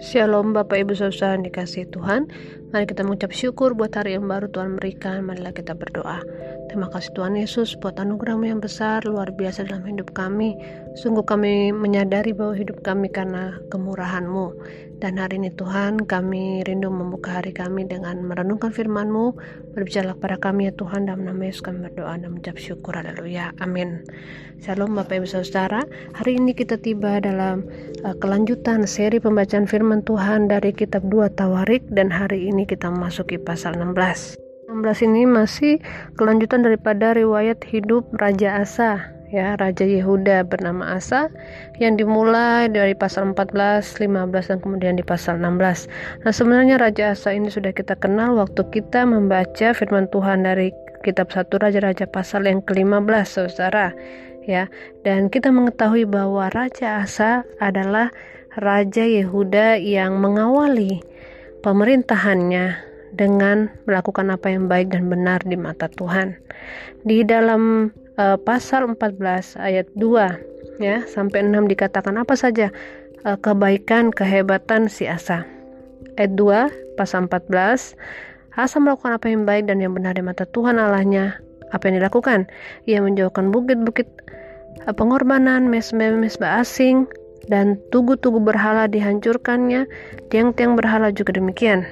Shalom Bapak Ibu Saudara dikasih Tuhan. Mari kita mengucap syukur buat hari yang baru Tuhan berikan. Marilah kita berdoa Terima kasih Tuhan Yesus buat anugerahmu yang besar Luar biasa dalam hidup kami. Sungguh kami menyadari bahwa hidup kami karena kemurahanmu. Dan hari ini Tuhan kami rindu membuka hari kami dengan merenungkan firmanmu. Berbicara kepada kami ya Tuhan Dalam nama Yesus kami berdoa dan mengucap syukur. Haleluya. Amin. Shalom Bapak Ibu Saudara. Hari ini kita tiba dalam uh, kelanjutan seri pembacaan firman Tuhan dari kitab 2 Tawarik. Dan hari ini kita memasuki pasal 16. 16 ini masih kelanjutan daripada riwayat hidup Raja Asa ya Raja Yehuda bernama Asa yang dimulai dari pasal 14, 15 dan kemudian di pasal 16. Nah, sebenarnya Raja Asa ini sudah kita kenal waktu kita membaca firman Tuhan dari kitab 1 Raja-raja pasal yang ke-15 Saudara ya. Dan kita mengetahui bahwa Raja Asa adalah Raja Yehuda yang mengawali pemerintahannya dengan melakukan apa yang baik dan benar di mata Tuhan. Di dalam uh, pasal 14 ayat 2 ya sampai 6 dikatakan apa saja uh, kebaikan kehebatan si Asa. Ayat 2 pasal 14 Asa melakukan apa yang baik dan yang benar di mata Tuhan Allahnya. Apa yang dilakukan? Ia menjauhkan bukit-bukit uh, pengorbanan, mesbah-mesbah asing, dan tugu-tugu berhala dihancurkannya, tiang-tiang berhala juga demikian.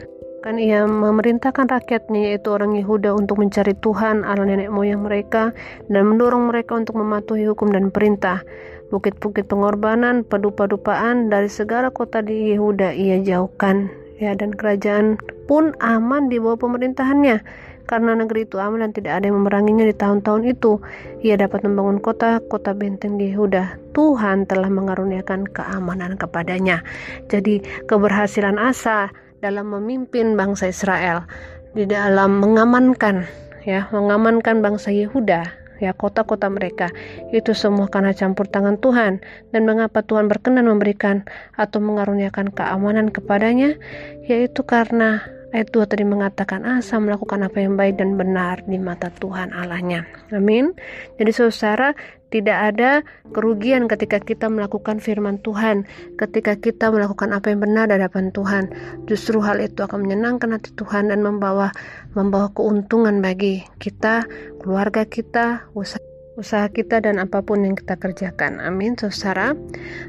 Kan ia memerintahkan rakyatnya yaitu orang Yehuda untuk mencari Tuhan Allah nenek moyang mereka dan mendorong mereka untuk mematuhi hukum dan perintah. Bukit-bukit pengorbanan, padu-padupaan dari segala kota di Yehuda ia jauhkan ya dan kerajaan pun aman di bawah pemerintahannya karena negeri itu aman dan tidak ada yang memeranginya di tahun-tahun itu, ia dapat membangun kota-kota benteng di Yehuda. Tuhan telah mengaruniakan keamanan kepadanya. Jadi keberhasilan Asa dalam memimpin bangsa Israel di dalam mengamankan ya, mengamankan bangsa Yehuda ya kota-kota mereka. Itu semua karena campur tangan Tuhan. Dan mengapa Tuhan berkenan memberikan atau mengaruniakan keamanan kepadanya? Yaitu karena Ayat 2 tadi mengatakan Asa melakukan apa yang baik dan benar di mata Tuhan Allahnya. Amin. Jadi saudara, tidak ada kerugian ketika kita melakukan firman Tuhan, ketika kita melakukan apa yang benar di hadapan Tuhan. Justru hal itu akan menyenangkan hati Tuhan dan membawa membawa keuntungan bagi kita, keluarga kita, usaha usaha kita dan apa pun yang kita kerjakan. Amin, saudara.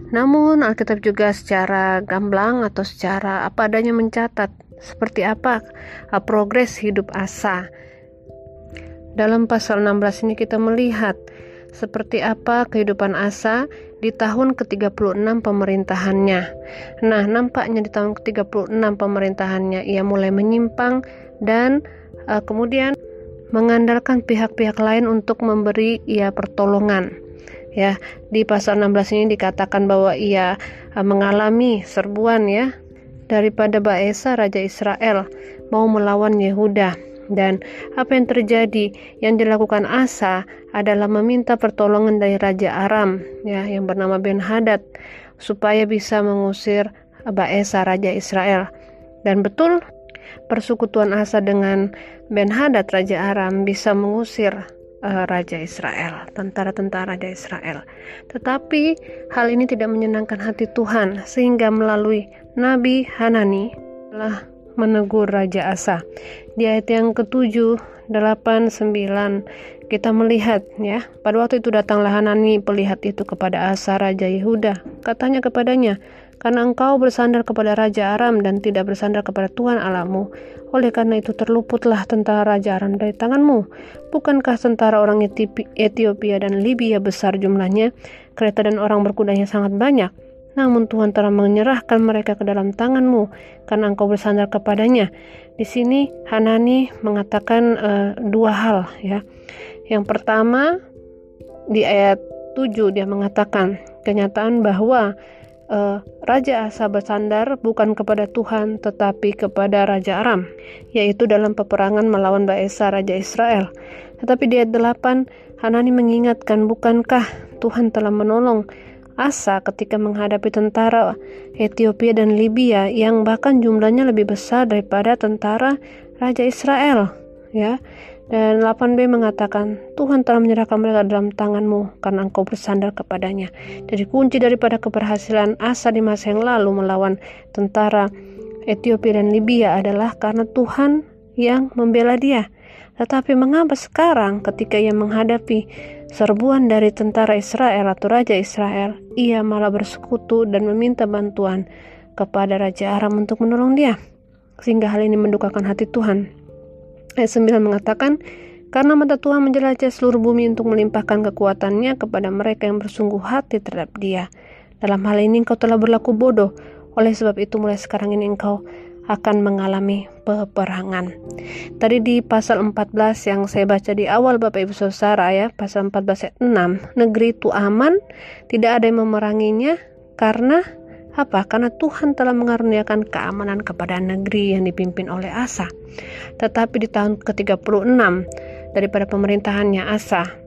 Namun Alkitab juga secara gamblang atau secara apa adanya mencatat seperti apa uh, progres hidup Asa. Dalam pasal 16 ini kita melihat seperti apa kehidupan Asa di tahun ke-36 pemerintahannya. Nah, nampaknya di tahun ke-36 pemerintahannya ia mulai menyimpang dan uh, kemudian mengandalkan pihak-pihak lain untuk memberi ia pertolongan. Ya, di pasal 16 ini dikatakan bahwa ia uh, mengalami serbuan ya daripada Baesa Raja Israel mau melawan Yehuda. Dan apa yang terjadi? Yang dilakukan Asa adalah meminta pertolongan dari Raja Aram ya yang bernama Ben Hadad supaya bisa mengusir Baesa Raja Israel. Dan betul persekutuan Asa dengan Ben Hadad Raja Aram bisa mengusir uh, Raja Israel, tentara-tentara Raja Israel. Tetapi hal ini tidak menyenangkan hati Tuhan sehingga melalui Nabi Hanani telah menegur Raja Asa. Di ayat yang ketujuh, delapan, sembilan, kita melihat ya, pada waktu itu datanglah Hanani pelihat itu kepada Asa Raja Yehuda. Katanya kepadanya, karena engkau bersandar kepada Raja Aram dan tidak bersandar kepada Tuhan Allahmu. Oleh karena itu terluputlah tentara Raja Aram dari tanganmu. Bukankah tentara orang Ethiopia dan Libya besar jumlahnya, kereta dan orang berkudanya sangat banyak? Namun Tuhan telah menyerahkan mereka ke dalam tanganmu karena engkau bersandar kepadanya. Di sini Hanani mengatakan uh, dua hal ya. Yang pertama di ayat 7 dia mengatakan kenyataan bahwa uh, Raja Asa bersandar bukan kepada Tuhan tetapi kepada Raja Aram, yaitu dalam peperangan melawan Baesa Raja Israel. Tetapi di ayat 8 Hanani mengingatkan bukankah Tuhan telah menolong Asa ketika menghadapi tentara Ethiopia dan Libya yang bahkan jumlahnya lebih besar daripada tentara Raja Israel ya Dan 8b mengatakan, Tuhan telah menyerahkan mereka dalam tanganmu karena engkau bersandar kepadanya. Jadi kunci daripada keberhasilan Asa di masa yang lalu melawan tentara Ethiopia dan Libya adalah karena Tuhan yang membela dia. Tetapi mengapa sekarang ketika ia menghadapi serbuan dari tentara Israel atau Raja Israel, ia malah bersekutu dan meminta bantuan kepada Raja Aram untuk menolong dia? Sehingga hal ini mendukakan hati Tuhan. Ayat 9 mengatakan, karena mata Tuhan menjelajah seluruh bumi untuk melimpahkan kekuatannya kepada mereka yang bersungguh hati terhadap dia. Dalam hal ini engkau telah berlaku bodoh, oleh sebab itu mulai sekarang ini engkau akan mengalami peperangan. Tadi di pasal 14 yang saya baca di awal Bapak Ibu Saudara ya, pasal 14 ayat 6, negeri itu aman, tidak ada yang memeranginya karena apa? Karena Tuhan telah mengaruniakan keamanan kepada negeri yang dipimpin oleh Asa. Tetapi di tahun ke-36 daripada pemerintahannya Asa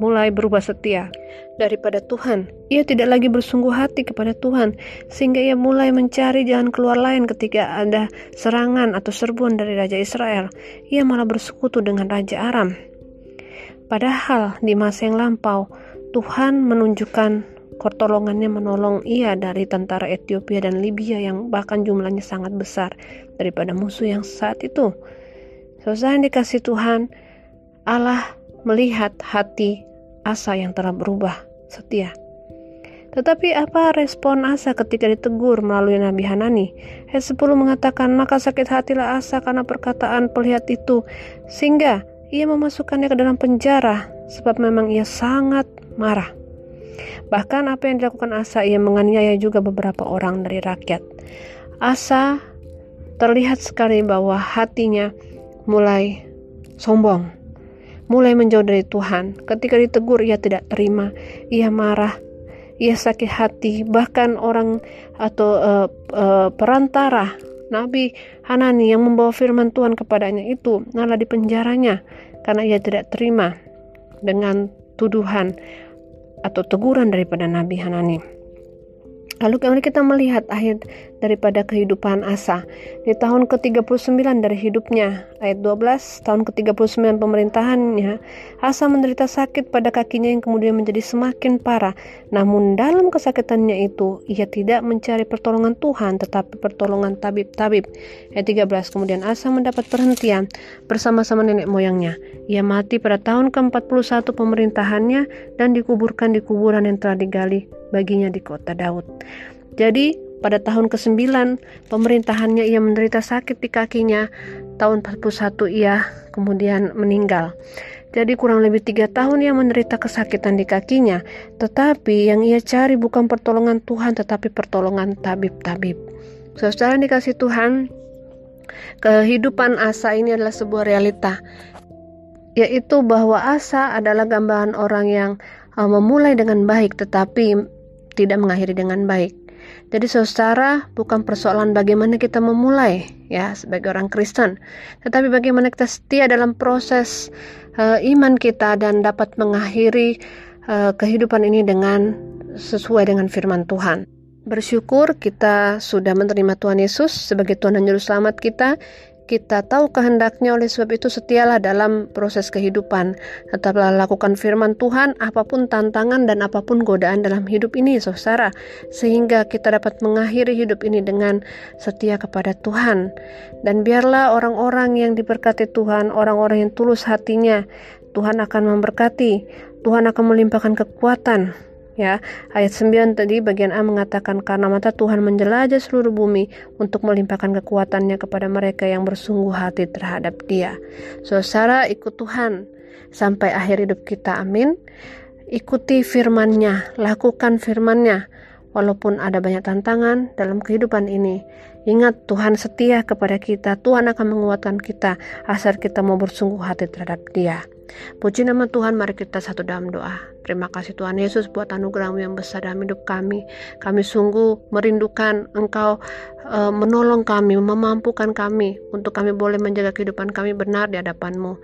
mulai berubah setia daripada Tuhan. Ia tidak lagi bersungguh hati kepada Tuhan, sehingga ia mulai mencari jalan keluar lain ketika ada serangan atau serbuan dari Raja Israel. Ia malah bersekutu dengan Raja Aram. Padahal di masa yang lampau, Tuhan menunjukkan pertolongannya menolong ia dari tentara Ethiopia dan Libya yang bahkan jumlahnya sangat besar daripada musuh yang saat itu. Selesai dikasih Tuhan, Allah melihat hati Asa yang telah berubah setia. Tetapi apa respon Asa ketika ditegur melalui Nabi Hanani? Ayat 10 mengatakan, maka sakit hatilah Asa karena perkataan pelihat itu, sehingga ia memasukkannya ke dalam penjara, sebab memang ia sangat marah. Bahkan apa yang dilakukan Asa, ia menganiaya juga beberapa orang dari rakyat. Asa terlihat sekali bahwa hatinya mulai sombong, mulai menjauh dari Tuhan. Ketika ditegur, ia tidak terima, ia marah, ia sakit hati. Bahkan orang atau uh, uh, perantara Nabi Hanani yang membawa firman Tuhan kepadanya itu malah dipenjaranya karena ia tidak terima dengan tuduhan atau teguran daripada Nabi Hanani. Lalu kembali kita melihat akhir daripada kehidupan Asa. Di tahun ke-39 dari hidupnya, ayat 12, tahun ke-39 pemerintahannya, Asa menderita sakit pada kakinya yang kemudian menjadi semakin parah. Namun dalam kesakitannya itu, ia tidak mencari pertolongan Tuhan, tetapi pertolongan tabib-tabib. Ayat 13, kemudian Asa mendapat perhentian bersama-sama nenek moyangnya. Ia mati pada tahun ke-41 pemerintahannya dan dikuburkan di kuburan yang telah digali baginya di kota Daud. Jadi pada tahun ke-9 pemerintahannya ia menderita sakit di kakinya. Tahun 41 ia kemudian meninggal. Jadi kurang lebih tiga tahun ia menderita kesakitan di kakinya. Tetapi yang ia cari bukan pertolongan Tuhan tetapi pertolongan tabib-tabib. Saudara dikasih Tuhan, kehidupan Asa ini adalah sebuah realita. Yaitu bahwa Asa adalah gambaran orang yang uh, memulai dengan baik tetapi tidak mengakhiri dengan baik. Jadi saudara, bukan persoalan bagaimana kita memulai ya sebagai orang Kristen, tetapi bagaimana kita setia dalam proses uh, iman kita dan dapat mengakhiri uh, kehidupan ini dengan sesuai dengan firman Tuhan. Bersyukur kita sudah menerima Tuhan Yesus sebagai Tuhan dan Juru Selamat kita kita tahu kehendaknya oleh sebab itu setialah dalam proses kehidupan. Tetaplah lakukan firman Tuhan apa pun tantangan dan apa pun godaan dalam hidup ini saudara. Sehingga kita dapat mengakhiri hidup ini dengan setia kepada Tuhan. Dan biarlah orang-orang yang diberkati Tuhan, orang-orang yang tulus hatinya, Tuhan akan memberkati. Tuhan akan melimpahkan kekuatan ya ayat 9 tadi bagian A mengatakan karena mata Tuhan menjelajah seluruh bumi untuk melimpahkan kekuatannya kepada mereka yang bersungguh hati terhadap dia. Saudara ikut Tuhan sampai akhir hidup kita amin. Ikuti firman-Nya lakukan firman-Nya walaupun ada banyak tantangan dalam kehidupan ini. Ingat Tuhan setia kepada kita, Tuhan akan menguatkan kita asal kita mau bersungguh hati terhadap dia. Puji nama Tuhan, mari kita satu dalam doa. Terima kasih Tuhan Yesus buat anugerahmu yang besar dalam hidup kami. Kami sungguh merindukan Engkau uh, menolong kami, memampukan kami untuk kami boleh menjaga kehidupan kami benar di hadapanmu.